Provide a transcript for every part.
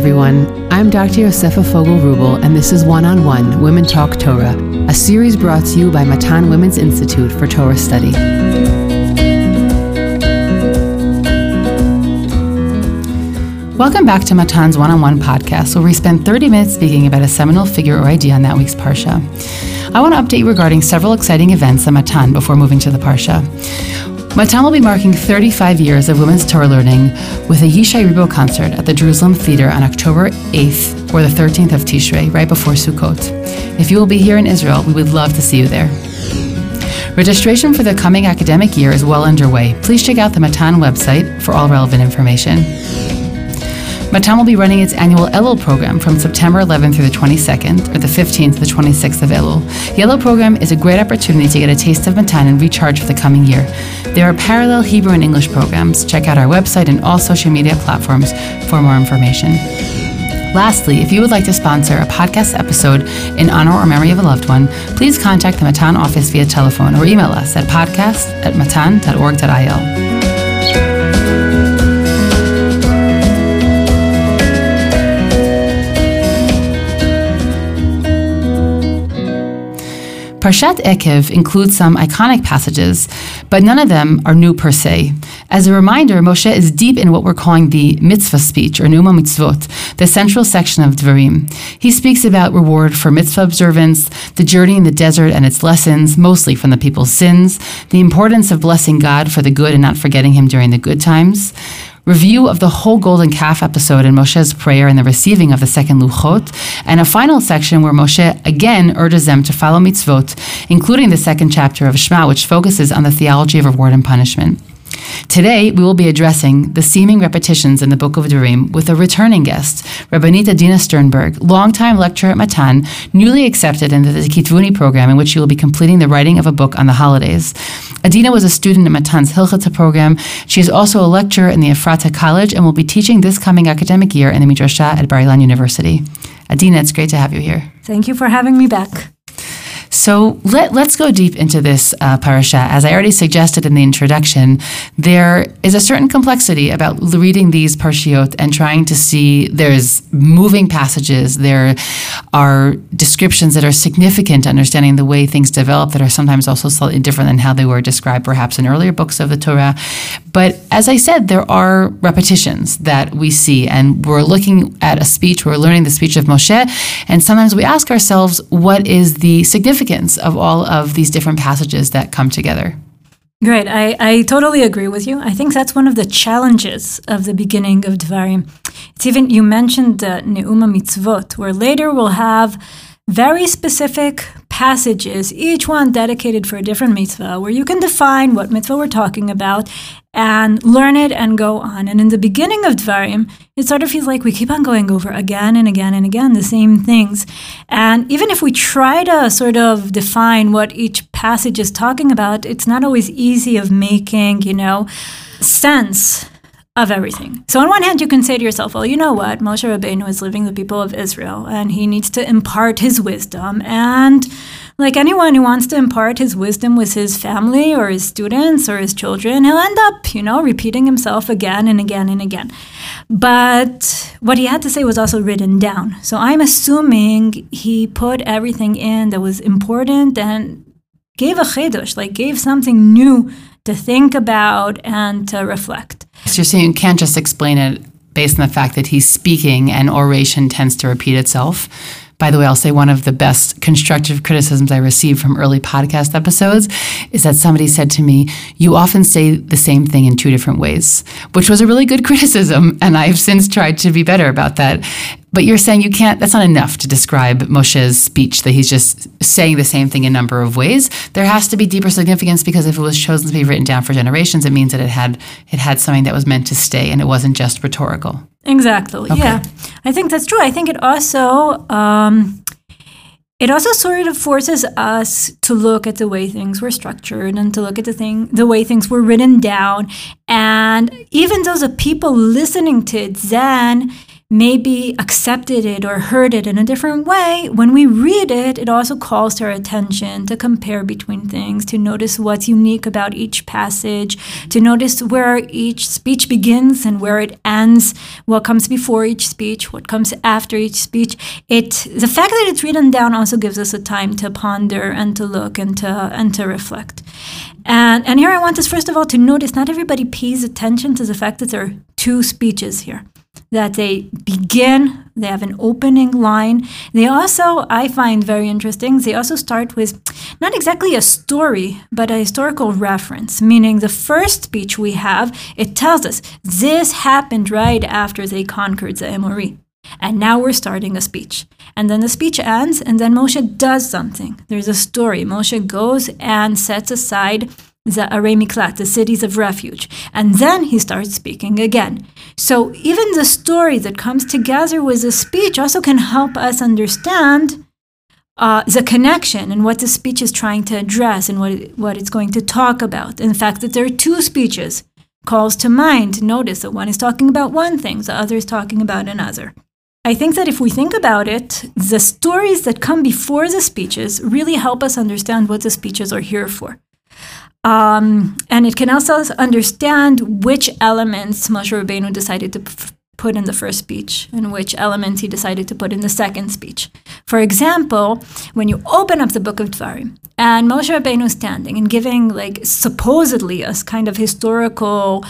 everyone. I'm Dr. Yosefa Fogel Rubel, and this is One on One Women Talk Torah, a series brought to you by Matan Women's Institute for Torah Study. Welcome back to Matan's One on One podcast, where we spend 30 minutes speaking about a seminal figure or idea on that week's Parsha. I want to update you regarding several exciting events at Matan before moving to the Parsha. Matan will be marking 35 years of women's Torah learning with a Yishai Ribo concert at the Jerusalem Theater on October 8th or the 13th of Tishrei, right before Sukkot. If you will be here in Israel, we would love to see you there. Registration for the coming academic year is well underway. Please check out the Matan website for all relevant information. Matan will be running its annual Elul program from September 11th through the 22nd, or the 15th to the 26th of Elul. The Elul program is a great opportunity to get a taste of Matan and recharge for the coming year. There are parallel Hebrew and English programs. Check out our website and all social media platforms for more information. Lastly, if you would like to sponsor a podcast episode in honor or memory of a loved one, please contact the Matan office via telephone or email us at podcast at matan.org.il. Parshat Ekev includes some iconic passages, but none of them are new per se. As a reminder, Moshe is deep in what we're calling the mitzvah speech, or Numa Mitzvot, the central section of Dvarim. He speaks about reward for mitzvah observance, the journey in the desert and its lessons, mostly from the people's sins, the importance of blessing God for the good and not forgetting Him during the good times, review of the whole golden calf episode in Moshe's prayer and the receiving of the second luchot, and a final section where Moshe again urges them to follow mitzvot, including the second chapter of Shema, which focuses on the theology of reward and punishment. Today, we will be addressing the seeming repetitions in the Book of Devarim with a returning guest, Rabbanit Adina Sternberg, longtime lecturer at Matan, newly accepted into the Kitvuni program, in which she will be completing the writing of a book on the holidays. Adina was a student in Matan's Hilchata program. She is also a lecturer in the Ephrata College and will be teaching this coming academic year in the Midrasha at Bar Ilan University. Adina, it's great to have you here. Thank you for having me back. So let, let's go deep into this uh, parasha. As I already suggested in the introduction, there is a certain complexity about reading these parshiot and trying to see there's moving passages, there are descriptions that are significant, understanding the way things develop that are sometimes also slightly different than how they were described perhaps in earlier books of the Torah. But as I said, there are repetitions that we see, and we're looking at a speech, we're learning the speech of Moshe, and sometimes we ask ourselves, what is the significance of all of these different passages that come together? Great. I, I totally agree with you. I think that's one of the challenges of the beginning of Dvarim. It's even, you mentioned the Neuma Mitzvot, where later we'll have very specific passages, each one dedicated for a different mitzvah, where you can define what mitzvah we're talking about and learn it and go on. And in the beginning of Dvarim, it sort of feels like we keep on going over again and again and again the same things. And even if we try to sort of define what each passage is talking about, it's not always easy of making, you know, sense of everything. So on one hand, you can say to yourself, well, you know what? Moshe Rabbeinu is living the people of Israel, and he needs to impart his wisdom. And like anyone who wants to impart his wisdom with his family or his students or his children, he'll end up, you know, repeating himself again and again and again. But what he had to say was also written down. So I'm assuming he put everything in that was important and gave a chidush, like gave something new to think about and to reflect. So you're saying you can't just explain it based on the fact that he's speaking and oration tends to repeat itself. By the way, I'll say one of the best constructive criticisms I received from early podcast episodes is that somebody said to me, You often say the same thing in two different ways, which was a really good criticism. And I've since tried to be better about that. But you're saying you can't, that's not enough to describe Moshe's speech, that he's just saying the same thing in a number of ways. There has to be deeper significance because if it was chosen to be written down for generations, it means that it had, it had something that was meant to stay and it wasn't just rhetorical. Exactly. Okay. Yeah. I think that's true. I think it also, um, it also sort of forces us to look at the way things were structured and to look at the thing the way things were written down and even though the people listening to it then maybe accepted it or heard it in a different way, when we read it, it also calls to our attention to compare between things, to notice what's unique about each passage, to notice where each speech begins and where it ends, what comes before each speech, what comes after each speech. It the fact that it's written down also gives us a time to ponder and to look and to and to reflect. And and here I want us first of all to notice not everybody pays attention to the fact that there are two speeches here that they begin, they have an opening line. They also, I find very interesting, they also start with not exactly a story, but a historical reference, meaning the first speech we have, it tells us this happened right after they conquered the Amori. And now we're starting a speech. And then the speech ends, and then Moshe does something. There's a story. Moshe goes and sets aside the Arei Miklat, the cities of refuge. And then he starts speaking again. So even the story that comes together with the speech also can help us understand uh, the connection and what the speech is trying to address and what, it, what it's going to talk about. In fact, that there are two speeches calls to mind. Notice that one is talking about one thing, the other is talking about another. I think that if we think about it, the stories that come before the speeches really help us understand what the speeches are here for. Um, and it can also understand which elements Moshe Rabbeinu decided to p- put in the first speech and which elements he decided to put in the second speech. For example, when you open up the book of Dvarim and Moshe Rabbeinu is standing and giving like supposedly a kind of historical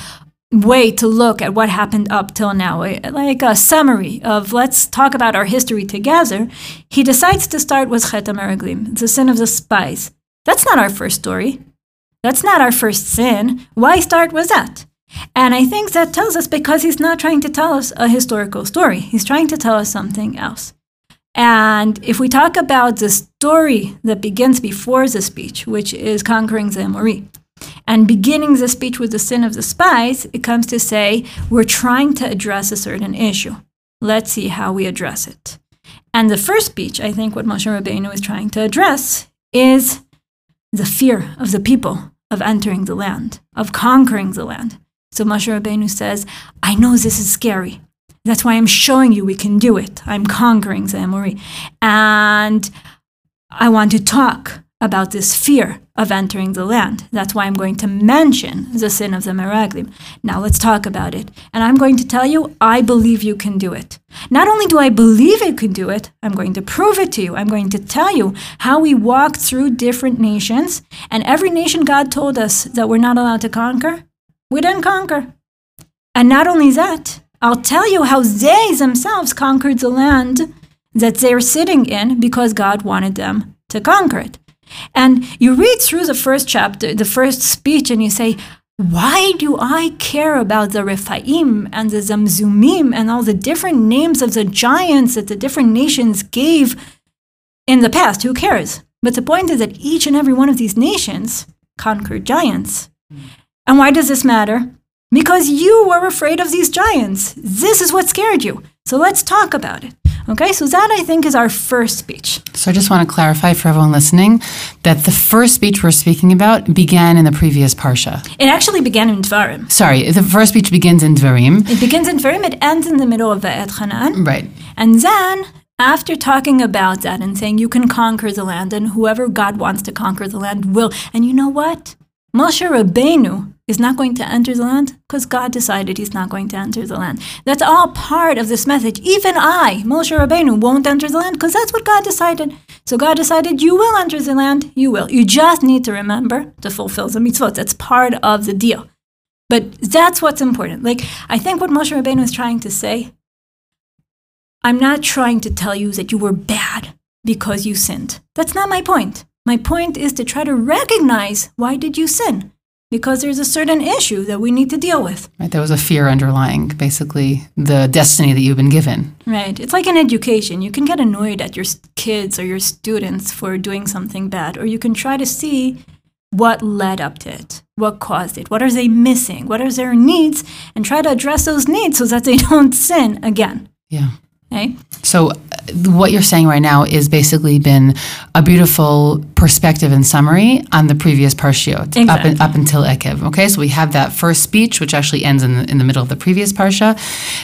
way to look at what happened up till now, like a summary of let's talk about our history together, he decides to start with Chet HaMeraglim, the sin of the spies. That's not our first story. That's not our first sin. Why start with that? And I think that tells us because he's not trying to tell us a historical story, he's trying to tell us something else. And if we talk about the story that begins before the speech, which is conquering the Amori, and beginning the speech with the sin of the spies, it comes to say, we're trying to address a certain issue. Let's see how we address it. And the first speech, I think what Moshe Rabbeinu is trying to address is the fear of the people of entering the land, of conquering the land. So Moshe Rabbeinu says, I know this is scary. That's why I'm showing you we can do it. I'm conquering the Amori. And I want to talk about this fear of entering the land. That's why I'm going to mention the sin of the Meraglim. Now let's talk about it. And I'm going to tell you, I believe you can do it. Not only do I believe you can do it, I'm going to prove it to you. I'm going to tell you how we walked through different nations. And every nation God told us that we're not allowed to conquer, we didn't conquer. And not only that, I'll tell you how they themselves conquered the land that they're sitting in because God wanted them to conquer it. And you read through the first chapter, the first speech, and you say, why do I care about the Rephaim and the Zamzumim and all the different names of the giants that the different nations gave in the past? Who cares? But the point is that each and every one of these nations conquered giants. And why does this matter? Because you were afraid of these giants. This is what scared you. So let's talk about it. Okay, so that I think is our first speech. So I just want to clarify for everyone listening that the first speech we're speaking about began in the previous Parsha. It actually began in Dvarim. Sorry, the first speech begins in Dvarim. It begins in Dvarim, it ends in the middle of Va'et Hanan. Right. And then, after talking about that and saying you can conquer the land and whoever God wants to conquer the land will, and you know what? Moshe Rabbeinu is not going to enter the land because God decided he's not going to enter the land. That's all part of this message. Even I, Moshe Rabbeinu, won't enter the land because that's what God decided. So God decided you will enter the land, you will. You just need to remember to fulfill the mitzvot. That's part of the deal. But that's what's important. Like, I think what Moshe Rabbeinu is trying to say, I'm not trying to tell you that you were bad because you sinned. That's not my point. My point is to try to recognize why did you sin? because there's a certain issue that we need to deal with. Right, there was a fear underlying basically the destiny that you've been given. Right. It's like an education. You can get annoyed at your kids or your students for doing something bad, or you can try to see what led up to it, what caused it, what are they missing, what are their needs, and try to address those needs so that they don't sin again. Yeah. Okay? So uh, what you're saying right now is basically been a beautiful perspective and summary on the previous parshiot Exactly. up, in, up until Ekev. Okay, so we have that first speech, which actually ends in the, in the middle of the previous parsha.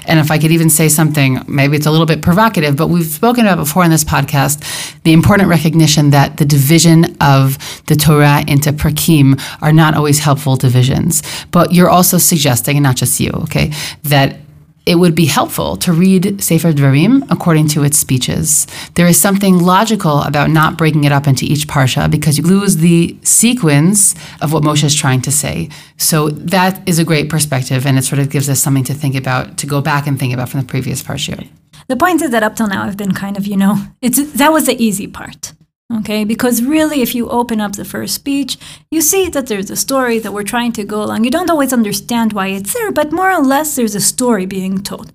And if I could even say something, maybe it's a little bit provocative, but we've spoken about before in this podcast the important recognition that the division of the Torah into prakim are not always helpful divisions. But you're also suggesting, and not just you, okay, that it would be helpful to read Sefer Dvarim according to its speeches. There is something logical about not breaking it up into each parsha because you lose the sequence of what Moshe is trying to say. So that is a great perspective, and it sort of gives us something to think about, to go back and think about from the previous parsha. The point is that up till now I've been kind of, you know, it's that was the easy part. Okay, because really, if you open up the first speech, you see that there's a story that we're trying to go along. You don't always understand why it's there, but more or less, there's a story being told.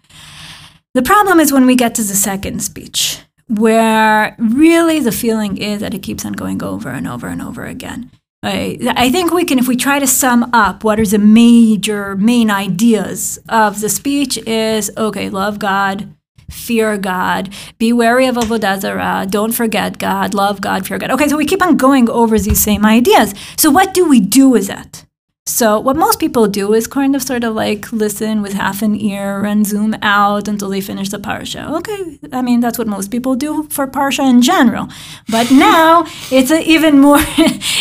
The problem is when we get to the second speech, where really the feeling is that it keeps on going over and over and over again. I, I think we can, if we try to sum up what are the major main ideas of the speech, is okay, love God, fear God, be wary of avodah zarah, don't forget God, love God, fear God. Okay, so we keep on going over these same ideas. So what do we do with that? So what most people do is kind of sort of like listen with half an ear and zoom out until they finish the parsha. Okay, I mean that's what most people do for parsha in general. But now it's a, even more.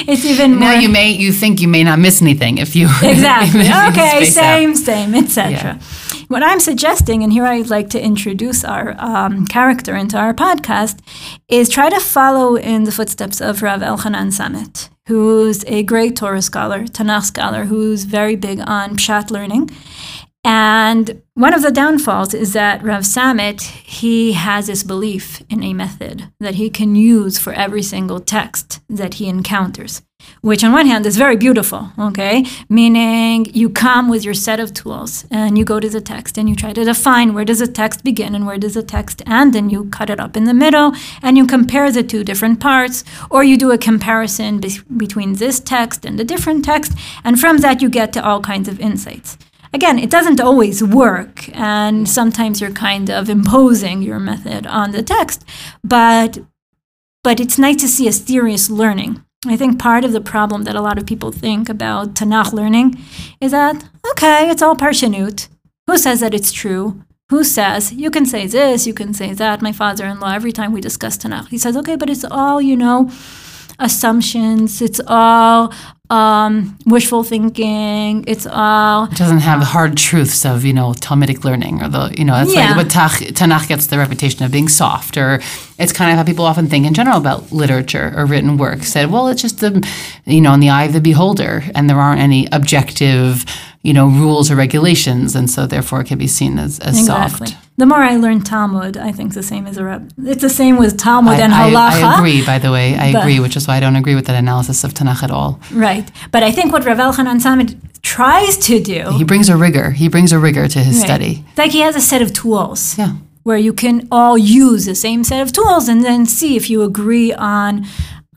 it's even more. Now you may you think you may not miss anything if you exactly okay space out. same same etc what i'm suggesting and here i'd like to introduce our um, character into our podcast is try to follow in the footsteps of rav elchanan samet who's a great torah scholar tanakh scholar who's very big on pshat learning and one of the downfalls is that Rav Samet, he has this belief in a method that he can use for every single text that he encounters, which on one hand is very beautiful, okay? Meaning you come with your set of tools and you go to the text and you try to define where does the text begin and where does the text end and you cut it up in the middle and you compare the two different parts or you do a comparison be- between this text and a different text and from that you get to all kinds of insights again, it doesn't always work, and sometimes you're kind of imposing your method on the text, but but it's nice to see a serious learning. I think part of the problem that a lot of people think about Tanakh learning is that okay, it's all parshanut. Who says that it's true? Who says you can say this, you can say that? My father-in-law, every time we discuss Tanakh, he says, okay, but it's all you know assumptions. It's all um, wishful thinking. It's all It doesn't have hard truths of you know Talmudic learning or the you know that's Yeah. why what Tanakh gets the reputation of being soft or it's kind of how people often think in general about literature or written works Said well it's just the you know in the eye of the beholder and there aren't any objective you know rules or regulations and so therefore it can be seen as, as Exactly. soft. The more I learn Talmud, I think the same as a rep. It's the same with Talmud I, and I- halacha. I agree, by the way. I But- agree, which is why I don't agree with that analysis of Tanakh at all. Right. But I think what Rav Elchanan Samet tries to do, He brings a rigor. He brings a rigor to his Right. study. it's like he has a set of tools Yeah. where you can all use the same set of tools and then see if you agree on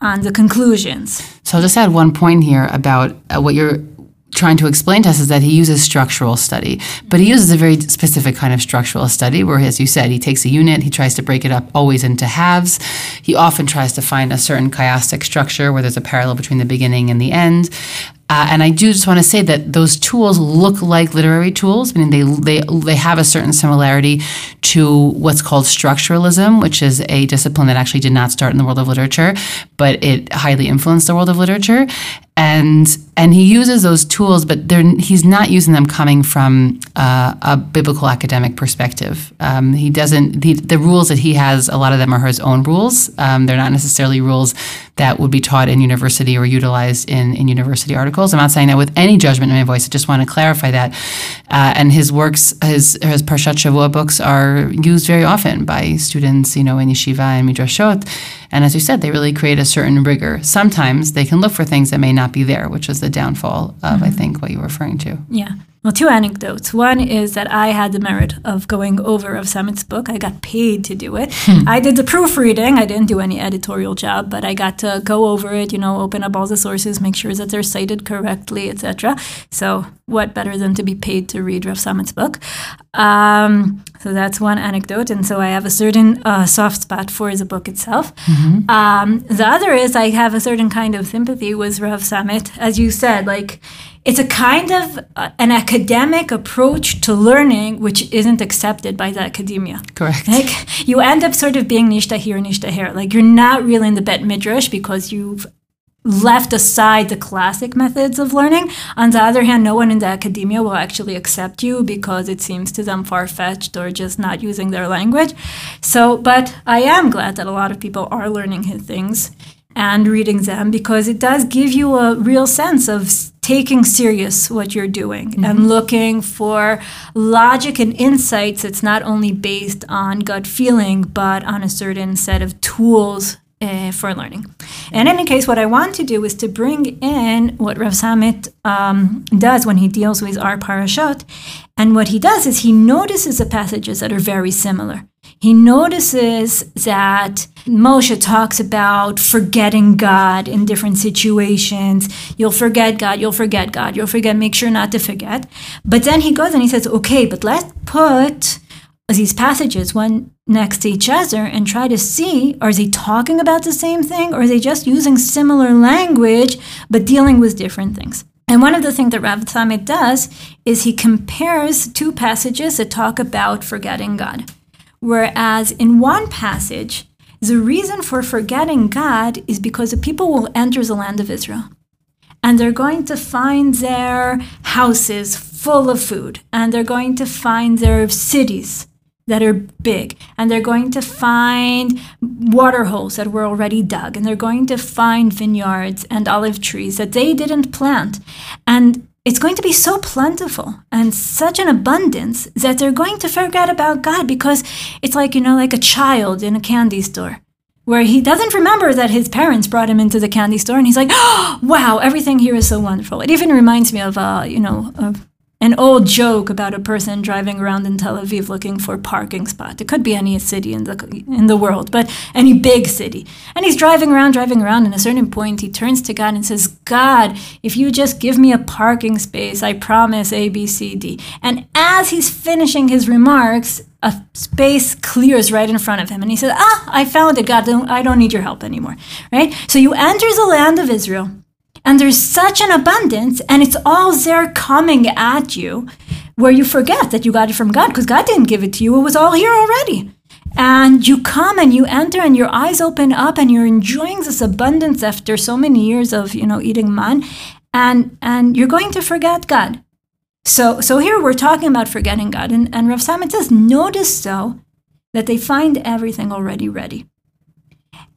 on the conclusions. So I'll just add one point here about uh, what you're trying to explain to us is that he uses structural study, but he uses a very specific kind of structural study where, as you said, he takes a unit, he tries to break it up always into halves. He often tries to find a certain chiastic structure where there's a parallel between the beginning and the end. Uh, and I do just want to say that those tools look like literary tools, meaning they, they they have a certain similarity to what's called structuralism, which is a discipline that actually did not start in the world of literature, but it highly influenced the world of literature. And and he uses those tools, but he's not using them coming from uh, a biblical academic perspective. Um, he doesn't the, the rules that he has. A lot of them are his own rules. Um, they're not necessarily rules that would be taught in university or utilized in, in university articles. I'm not saying that with any judgment in my voice. I just want to clarify that. Uh, and his works, his his Parshat Shavua books, are used very often by students, you know, in yeshiva and midrashot. And as you said, they really create a certain rigor. Sometimes they can look for things that may not be there, which is the downfall of, I mm-hmm. think, what you were referring to. Yeah. Well, two anecdotes. One is that I had the merit of going over Rav Samet's book. I got paid to do it. Hmm. I did the proofreading. I didn't do any editorial job, but I got to go over it. You know, open up all the sources, make sure that they're cited correctly, etc. So, what better than to be paid to read Rav Samet's book? Um, so that's one anecdote, and so I have a certain uh, soft spot for the book itself. Mm-hmm. Um, the other is I have a certain kind of sympathy with Rav Samet, as you said, like it's a kind of uh, an academic approach to learning which isn't accepted by the academia. Correct. Like you end up sort of being nishta here, nishta here. Like you're not really in the bet midrash because you've left aside the classic methods of learning. On the other hand, no one in the academia will actually accept you because it seems to them far fetched or just not using their language. So, but I am glad that a lot of people are learning his things and reading them because it does give you a real sense of taking serious what you're doing mm-hmm. and looking for logic and insights that's not only based on gut feeling but on a certain set of tools uh, for learning. And In any case, what I want to do is to bring in what Rav Samet um, does when he deals with our parashot. And what he does is he notices the passages that are very similar he notices that Moshe talks about forgetting God in different situations. You'll forget God, you'll forget God, you'll forget, make sure not to forget. But then he goes and he says, okay, but let's put these passages one next to each other and try to see are they talking about the same thing or are they just using similar language but dealing with different things? And one of the things that Rav Samet does is he compares two passages that talk about forgetting God. Whereas in one passage, the reason for forgetting God is because the people will enter the land of Israel. And they're going to find their houses full of food. And they're going to find their cities that are big. And they're going to find water holes that were already dug. And they're going to find vineyards and olive trees that they didn't plant. And it's going to be so plentiful and such an abundance that they're going to forget about God because it's like, you know, like a child in a candy store where he doesn't remember that his parents brought him into the candy store and he's like, oh, wow, everything here is so wonderful. It even reminds me of, uh, you know, of an old joke about a person driving around in Tel Aviv looking for a parking spot. It could be any city in the in the world, but any big city. And he's driving around, driving around. And at a certain point, he turns to God and says, "God, if you just give me a parking space, I promise A, B, C, D." And as he's finishing his remarks, a space clears right in front of him, and he says, "Ah, I found it, God. I don't need your help anymore." Right? So you enter the land of Israel and there's such an abundance, and it's all there coming at you where you forget that you got it from God because God didn't give it to you. It was all here already. And you come and you enter and your eyes open up and you're enjoying this abundance after so many years of, you know, eating man. And and you're going to forget God. So so here we're talking about forgetting God. And, and Rav Samet says, notice though that they find everything already ready.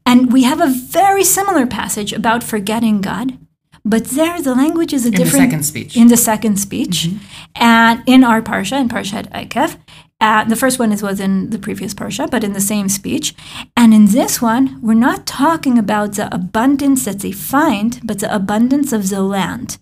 And we have a very similar passage about forgetting God but there, the language is a in different. In the second speech. In the second speech. Mm-hmm. And in our Parsha, in Parshat Eikev, uh, the first one is, was in the previous Parsha, but in the same speech. And in this one, we're not talking about the abundance that they find, but the abundance of the land.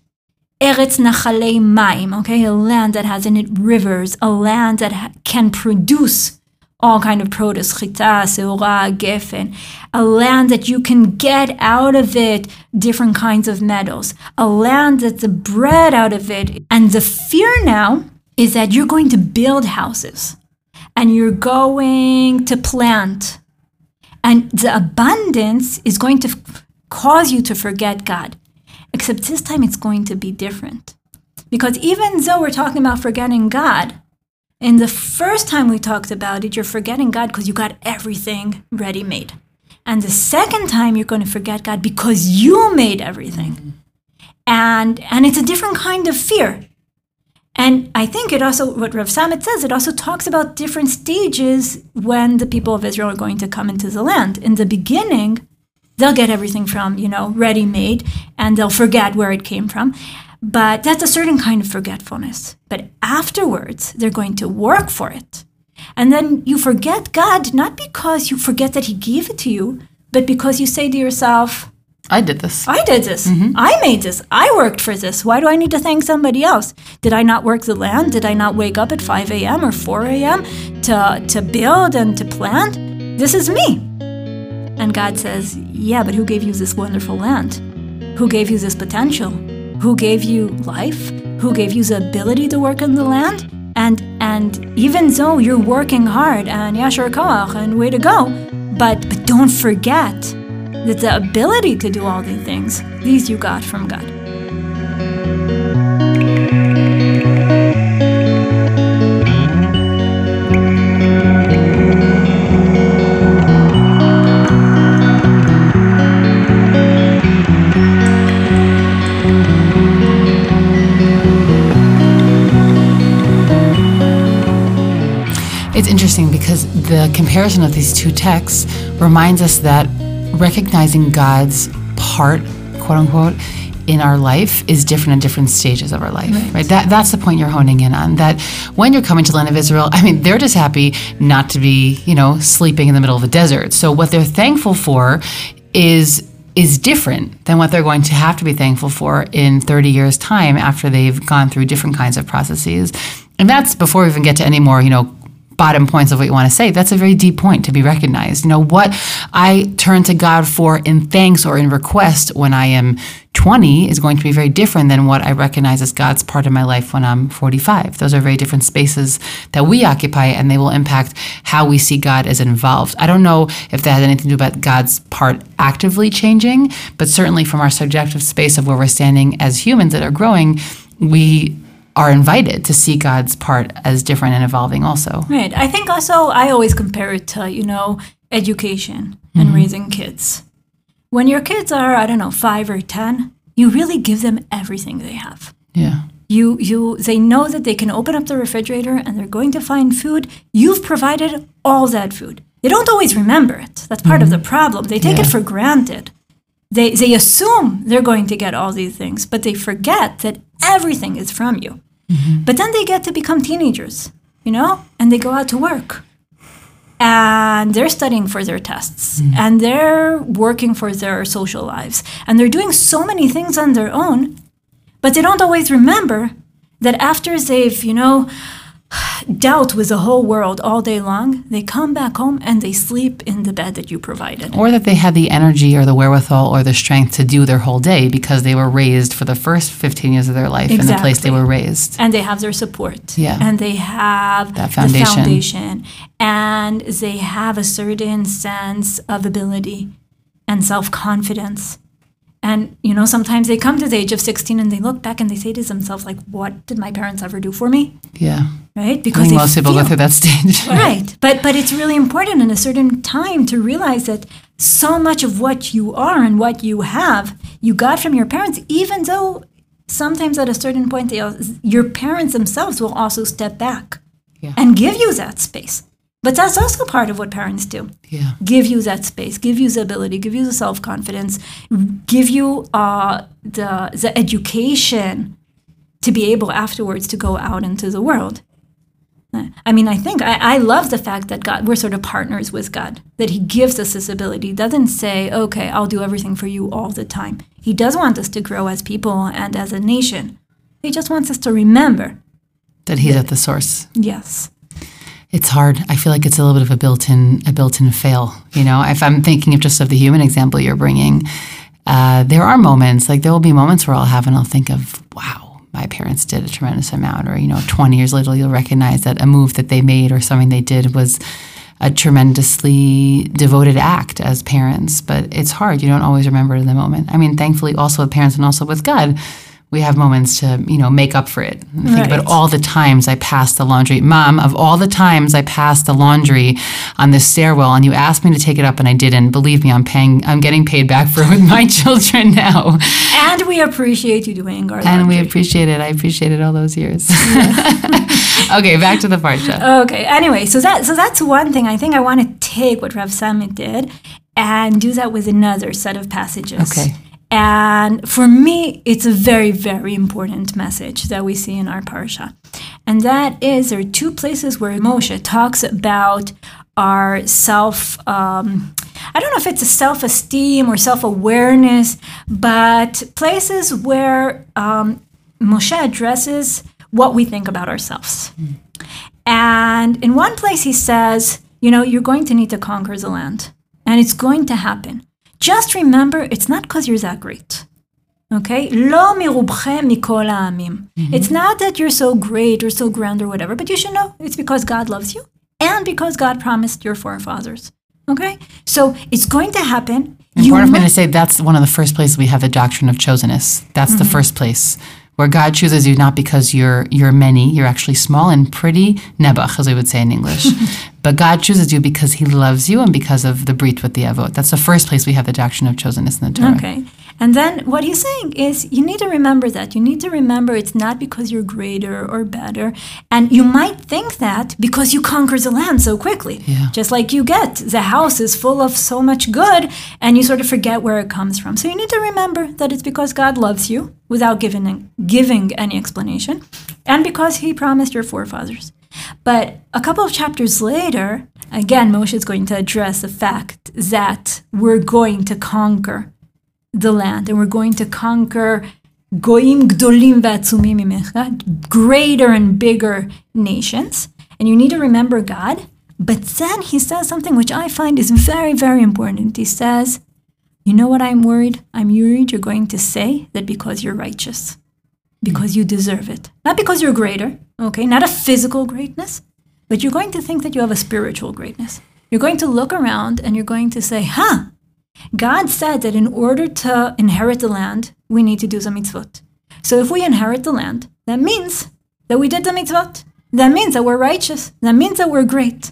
Eretz Nachalei Maim, okay, a land that has in it rivers, a land that ha- can produce all kind of produce, chita, seora, gefen, a land that you can get out of it different kinds of metals, a land that's the bread out of it. And the fear now is that you're going to build houses and you're going to plant. And the abundance is going to f- cause you to forget God. Except this time it's going to be different. Because even though we're talking about forgetting God, and the first time we talked about it, you're forgetting God because you got everything ready made. And the second time you're going to forget God because you made everything. And and it's a different kind of fear. And I think it also what Rav Samet says, it also talks about different stages when the people of Israel are going to come into the land. In the beginning, they'll get everything from, you know, ready made and they'll forget where it came from. But that's a certain kind of forgetfulness. But afterwards, they're going to work for it. And then you forget God not because you forget that He gave it to you, but because you say to yourself, I did this. I did this. Mm-hmm. I made this. I worked for this. Why do I need to thank somebody else? Did I not work the land? Did I not wake up at 5 a.m. or 4 a.m. to, to build and to plant? This is me. And God says, Yeah, but who gave you this wonderful land? Who gave you this potential? Who gave you life? Who gave you the ability to work in the land? And and even though you're working hard and yashar koach and way to go, but but don't forget that the ability to do all these things, these you got from God. Interesting because the comparison of these two texts reminds us that recognizing God's part, quote unquote, in our life is different at different stages of our life. Right. That that's the point you're honing in on. That when you're coming to the land of Israel, I mean, they're just happy not to be, you know, sleeping in the middle of a desert. So what they're thankful for is is different than what they're going to have to be thankful for in 30 years time after they've gone through different kinds of processes. And that's before we even get to any more, you know, bottom points of what you want to say. That's a very deep point to be recognized. You know, what I turn to God for in thanks or in request when I am 20 is going to be very different than what I recognize as God's part of my life when I'm 45. Those are very different spaces that we occupy, and they will impact how we see God as involved. I don't know if that has anything to do about God's part actively changing, but certainly from our subjective space of where we're standing as humans that are growing, we are invited to see God's part as different and evolving also. Right. I think also I always compare it to, you know, education and mm-hmm. raising kids. When your kids are, I don't know, five or 10, you really give them everything they have. Yeah. You, you, they know that they can open up the refrigerator and they're going to find food. You've provided all that food. They don't always remember it. That's part of the mm-hmm. problem. They take it for granted. They, they assume they're going to get all these things, but they forget that everything is from you. Mm-hmm. But then they get to become teenagers, you know, and they go out to work. And they're studying for their tests mm-hmm. and they're working for their social lives. And they're doing so many things on their own, but they don't always remember that after they've, you know, dealt with the whole world all day long, they come back home and they sleep in the bed that you provided. Or that they had the energy or the wherewithal or the strength to do their whole day because they were raised for the first 15 years of their life in the place they were raised. and they have their support Yeah. and they have That the foundation. foundation and they have a certain sense of ability and self-confidence and you know sometimes they come to the age of 16 and they look back and they say to themselves like what did my parents ever do for me Yeah. right because most people go through that stage. right but but it's really important in a certain time to realize that so much of what you are and what you have you got from your parents even though sometimes at a certain point they, your parents themselves will also step back Yeah. and give you that space but that's also part of what parents do Yeah. give you that space give you the ability give you the self-confidence give you uh, the the education to be able afterwards to go out into the world I mean, I think I, I love the fact that God, we're sort of partners with God, that He gives us this ability. He doesn't say, okay, I'll do everything for you all the time. He does want us to grow as people and as a nation. He just wants us to remember, That he's at the source. yes, It's hard. I feel like it's a little bit of a built-in a built-in fail. You know, if I'm thinking of just of the human example you're bringing, uh, there are moments like there will be moments where I'll have and I'll think of, wow, my parents did a tremendous amount, or you know, 20 years later you'll recognize that a move that they made or something they did was a tremendously devoted act as parents. But it's hard. You don't always remember in the moment. I mean, thankfully, also with parents and also with God. We have moments to, you know, make up for it. And think about all the times I passed the laundry. Mom, of all the times I passed the laundry on this stairwell and you asked me to take it up and I didn't, believe me, I'm paying, I'm getting paid back for it with my children now. and we appreciate you doing our And we appreciate it. I appreciate it all those years. okay, back to the parsha. Okay. Anyway, so that so that's one thing. I think I want to take what Rav Samet did and do that with another set of passages. Okay. And for me, it's a very, very important message that we see in our parsha. And that is there are two places where Moshe talks about our self. Um, I don't know if it's a self esteem or self awareness, but places where um, Moshe addresses what we think about ourselves. And in one place, he says, You know, you're going to need to conquer the land, and it's going to happen. Just remember, it's not because you're that great. Okay? Lo mirubchem mikol ha'amim. It's not that you're so great or so grand or whatever, but you should know it's because God loves you and because God promised your forefathers. Okay? So it's going to happen. You Important for me to say that's one of the first places we have the doctrine of chosenness. That's Mm-hmm. the first place where God chooses you not because you're you're many, you're actually small and pretty, nebach, as we would say in English. but God chooses you because He loves you and because of the brit with the avot. That's the first place we have the doctrine of chosenness in the Torah. Okay. And then what he's saying is you need to remember that. You need to remember it's not because you're greater or better. And you might think that because you conquer the land so quickly. Yeah. Just like you get. The house is full of so much good and you sort of forget where it comes from. So you need to remember that it's because God loves you without giving giving any explanation and because he promised your forefathers. But a couple of chapters later, again, Moshe is going to address the fact that we're going to conquer the land and we're going to conquer goyim gdolim v'atzumim imecha, greater and bigger nations. And you need to remember God. But then he says something which I find is very, very important. He says, You know what I'm worried? I'm worried you're going to say that because you're righteous, because you deserve it. Not because you're greater, okay? Not a physical greatness, but you're going to think that you have a spiritual greatness. You're going to look around and you're going to say, Huh, God said that in order to inherit the land, we need to do the mitzvot. So if we inherit the land, that means that we did the mitzvot. That means that we're righteous. That means that we're great.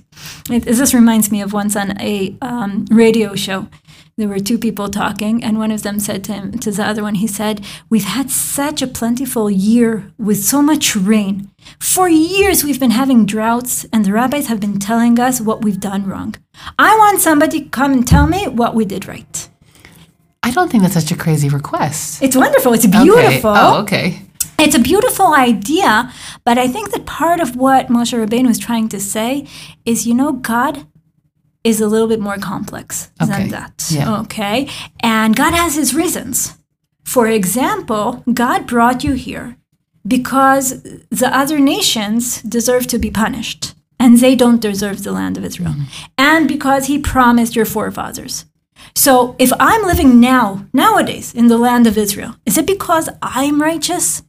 It, this reminds me of once on a um, radio show. There were two people talking, and one of them said to him, to the other one, he said, "We've had such a plentiful year with so much rain. For years we've been having droughts, and the rabbis have been telling us what we've done wrong. I want somebody to come and tell me what we did right." I don't think that's such a crazy request. It's wonderful. It's Okay. beautiful. Oh, okay. It's a beautiful idea, but I think that part of what Moshe Rabbeinu was trying to say is, you know, God is a little bit more complex Okay. than that. Yeah. Okay. And God has his reasons. For example, God brought you here because the other nations deserve to be punished and they don't deserve the land of Israel. Mm-hmm. And because he promised your forefathers. So if I'm living now, nowadays, in the land of Israel, is it because I'm righteous?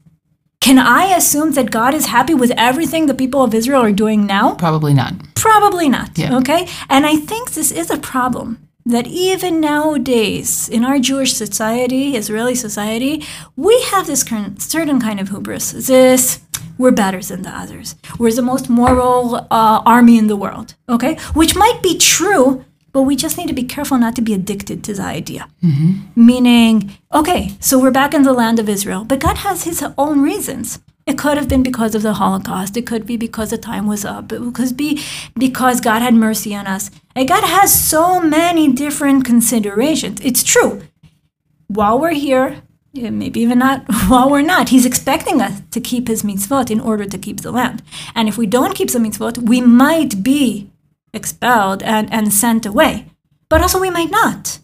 Can I assume that God is happy with everything the people of Israel are doing now? Probably not. Probably not. Yeah. Okay. And I think this is a problem that even nowadays in our Jewish society, Israeli society, we have this certain kind of hubris. This, we're better than the others. We're the most moral uh, army in the world. Okay. Which might be true, but we just need to be careful not to be addicted to the idea. Mm-hmm. Meaning, okay, so we're back in the land of Israel, but God has his own reasons. It could have been because of the Holocaust. It could be because the time was up. It could be because God had mercy on us. And God has so many different considerations. It's true. While we're here, maybe even not while we're not, He's expecting us to keep His mitzvot in order to keep the land. And if we don't keep the mitzvot, we might be expelled and, and sent away. But also we might not.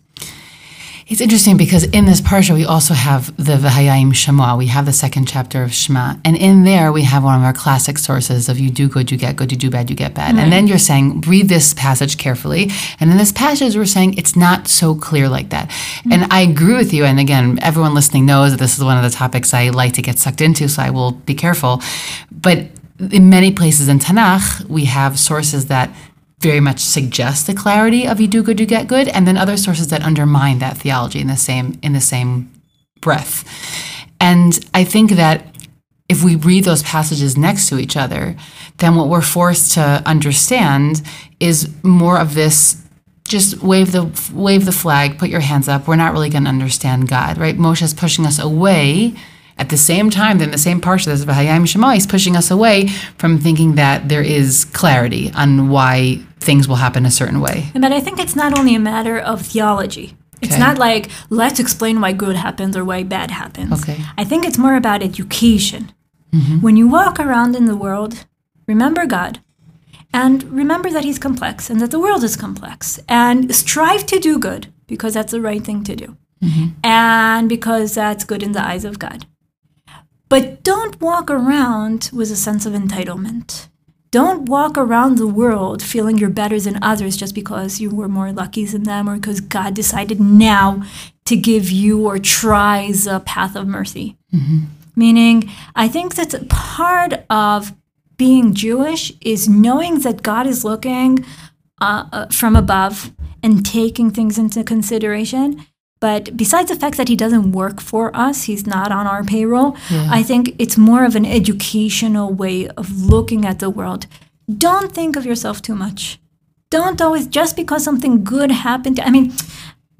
It's interesting because in this parsha we also have the V'hayayim Shema. We have the second chapter of Shema, and in there we have one of our classic sources of "you do good, you get good; you do bad, you get bad." And then you're saying, read this passage carefully. And in this passage, we're saying it's not so clear like that. Mm-hmm. And I agree with you. And again, everyone listening knows that this is one of the topics I like to get sucked into, so I will be careful. But in many places in Tanakh, we have sources that very much suggest the clarity of you do good, you get good, and then other sources that undermine that theology in the same in the same breath. And I think that if we read those passages next to each other, then what we're forced to understand is more of this just wave the wave the flag, put your hands up. We're not really going to understand God, right? Moshe is pushing us away at the same time, then the same parsha, this V'hayayim Shema, he's pushing us away from thinking that there is clarity on why things will happen a certain way. But I think it's not only a matter of theology. It's Okay. not like, let's explain why good happens or why bad happens. Okay. I think it's more about education. Mm-hmm. When you walk around in the world, remember God. And remember that he's complex and that the world is complex. And strive to do good because that's the right thing to do. Mm-hmm. And because that's good in the eyes of God. But don't walk around with a sense of entitlement. Don't walk around the world feeling you're better than others just because you were more lucky than them or because God decided now to give you or try the path of mercy. Meaning, I think that's a part of being Jewish is knowing that God is looking uh, uh, from above and taking things into consideration. But besides the fact that he doesn't work for us, he's not on our payroll, I think it's more of an educational way of looking at the world. Don't think of yourself too much. Don't always, just because something good happened. To, I mean,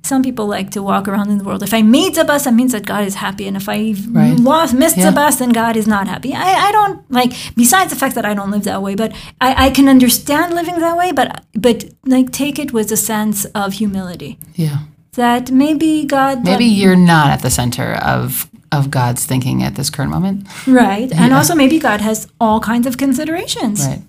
some people like to walk around in the world. If I made the bus, that means that God is happy. And if I Right. lost, missed Yeah. the bus, then God is not happy. I, I don't like, besides the fact that I don't live that way, but I, I can understand living that way, but, but like take it with a sense of humility Yeah. That maybe God Maybe you're not at the center of of God's thinking at this current moment. right, and also maybe God has all kinds of considerations, Right.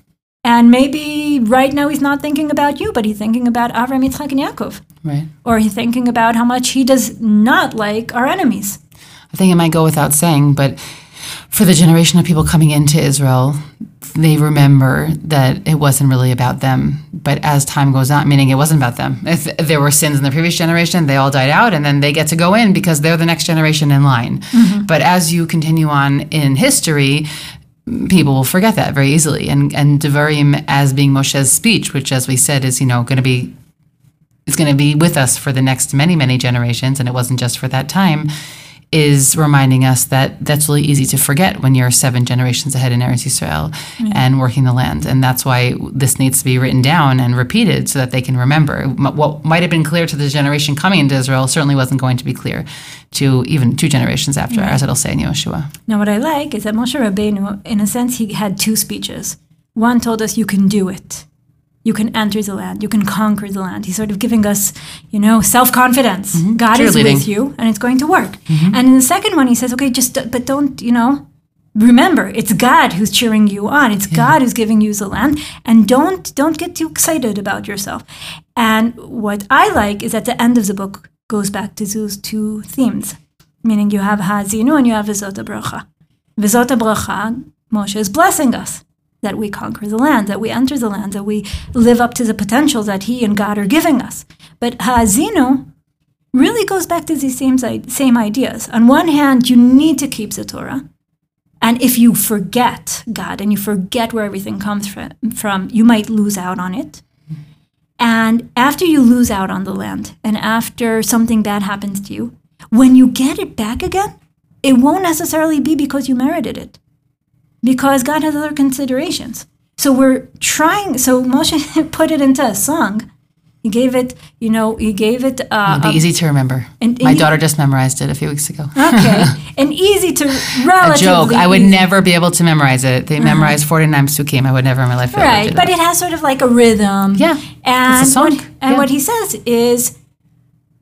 and maybe right now He's not thinking about you, but He's thinking about Avram, Yitzchak, and Yaakov, Right. or He's thinking about how much He does not like our enemies. I think it might go without saying, but for the generation of people coming into Israel, they remember that it wasn't really about them. But as time goes on, meaning it wasn't about them. If there were sins in the previous generation, they all died out, and then they get to go in because they're the next generation in line. Mm-hmm. But as you continue on in history, people will forget that very easily. And and Devarim as being Moshe's speech, which, as we said, is you know going to be is going to be with us for the next many, many generations, and it wasn't just for that time, is reminding us that that's really easy to forget when you're seven generations ahead in Eretz Yisrael mm-hmm. and working the land. And that's why this needs to be written down and repeated so that they can remember. What might have been clear to the generation coming into Israel certainly wasn't going to be clear to even two generations after, as it'll say in Yehoshua. Now, what I like is that Moshe Rabbeinu, in a sense, he had two speeches. One told us, "You can do it." You can enter the land. You can conquer the land. He's sort of giving us, you know, self confidence. Mm-hmm. God is with you, and it's going to work. Mm-hmm. And in the second one, he says, "Okay, just but don't, you know, remember it's God who's cheering you on. It's God who's giving you the land, and don't don't get too excited about yourself." And what I like is at the end of the book goes back to those two themes, meaning you have Haazinu and you have Vizot Bracha. Vizot Bracha, Moshe is blessing us that we conquer the land, that we enter the land, that we live up to the potential that He and God are giving us. But Haazinu really goes back to these same, same ideas. On one hand, you need to keep the Torah. And if you forget God and you forget where everything comes from you might lose out on it. And after you lose out on the land and after something bad happens to you, when you get it back again, it won't necessarily be because you merited it, because God has other considerations. So we're trying, so Moshe put it into a song. He gave it, you know, he gave it uh, It'll be a- easy to remember. and- My and- daughter just memorized it a few weeks ago. okay, and easy to relatively. a joke. I would easy. never be able to memorize it. They memorized 49 psukim. I would never in my life be able to Right, but that. it has sort of like a rhythm. Yeah, and it's a song. What, and Yeah. what he says is,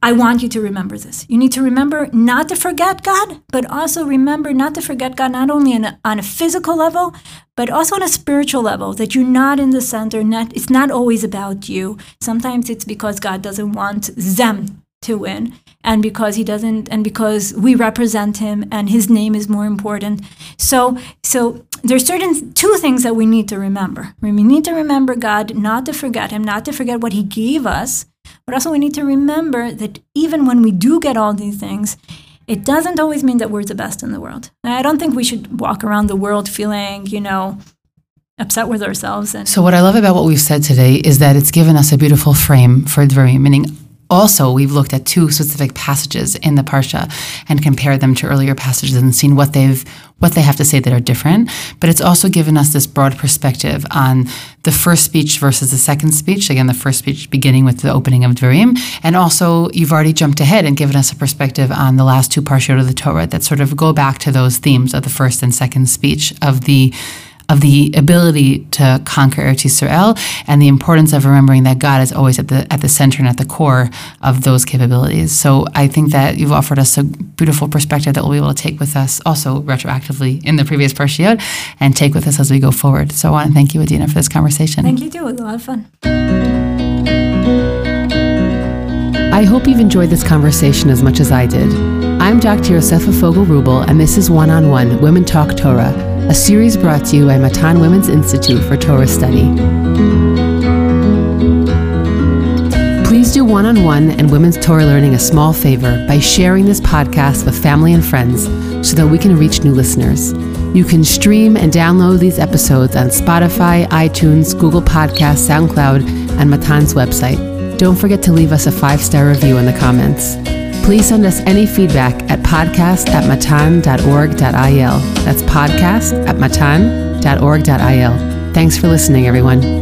I want you to remember this. You need to remember not to forget God, but also remember not to forget God not only on a, on a physical level, but also on a spiritual level. That you're not in the center. Not it's not always about you. Sometimes it's because God doesn't want them to win, and because He doesn't, and because we represent Him, and His name is more important. So, so there's certain two things that we need to remember. We need to remember God, not to forget Him, not to forget what He gave us, but also we need to remember that even when we do get all these things, it doesn't always mean that we're the best in the world. I don't think we should walk around the world feeling, you know, upset with ourselves and So, what I love about what we've said today is that it's given us a beautiful frame for Dvarim, meaning also we've looked at two specific passages in the Parsha and compared them to earlier passages and seen what they've what they have to say that are different. But it's also given us this broad perspective on the first speech versus the second speech. Again, the first speech beginning with the opening of Dvarim, and also you've already jumped ahead and given us a perspective on the last two Parshot of the Torah that sort of go back to those themes of the first and second speech of the of the ability to conquer Eretz Yisrael and the importance of remembering that God is always at the at the center and at the core of those capabilities. So I think that you've offered us a beautiful perspective that we'll be able to take with us also retroactively in the previous parshiot and take with us as we go forward. So I want to thank you, Adina, for this conversation. Thank you too. It was a lot of fun. I hope you've enjoyed this conversation as much as I did. I'm Dr. Yosefa Fogel Wruble, and this is One on One Women Talk Torah, a series brought to you by Matan Women's Institute for Torah Study. Please do one on one and women's Torah learning a small favor by sharing this podcast with family and friends so that we can reach new listeners. You can stream and download these episodes on Spotify, iTunes, Google Podcasts, SoundCloud, and Matan's website. Don't forget to leave us a five star review in the comments. Please send us any feedback at podcast at matan.org.il. That's podcast at matan.org.il. Thanks for listening, everyone.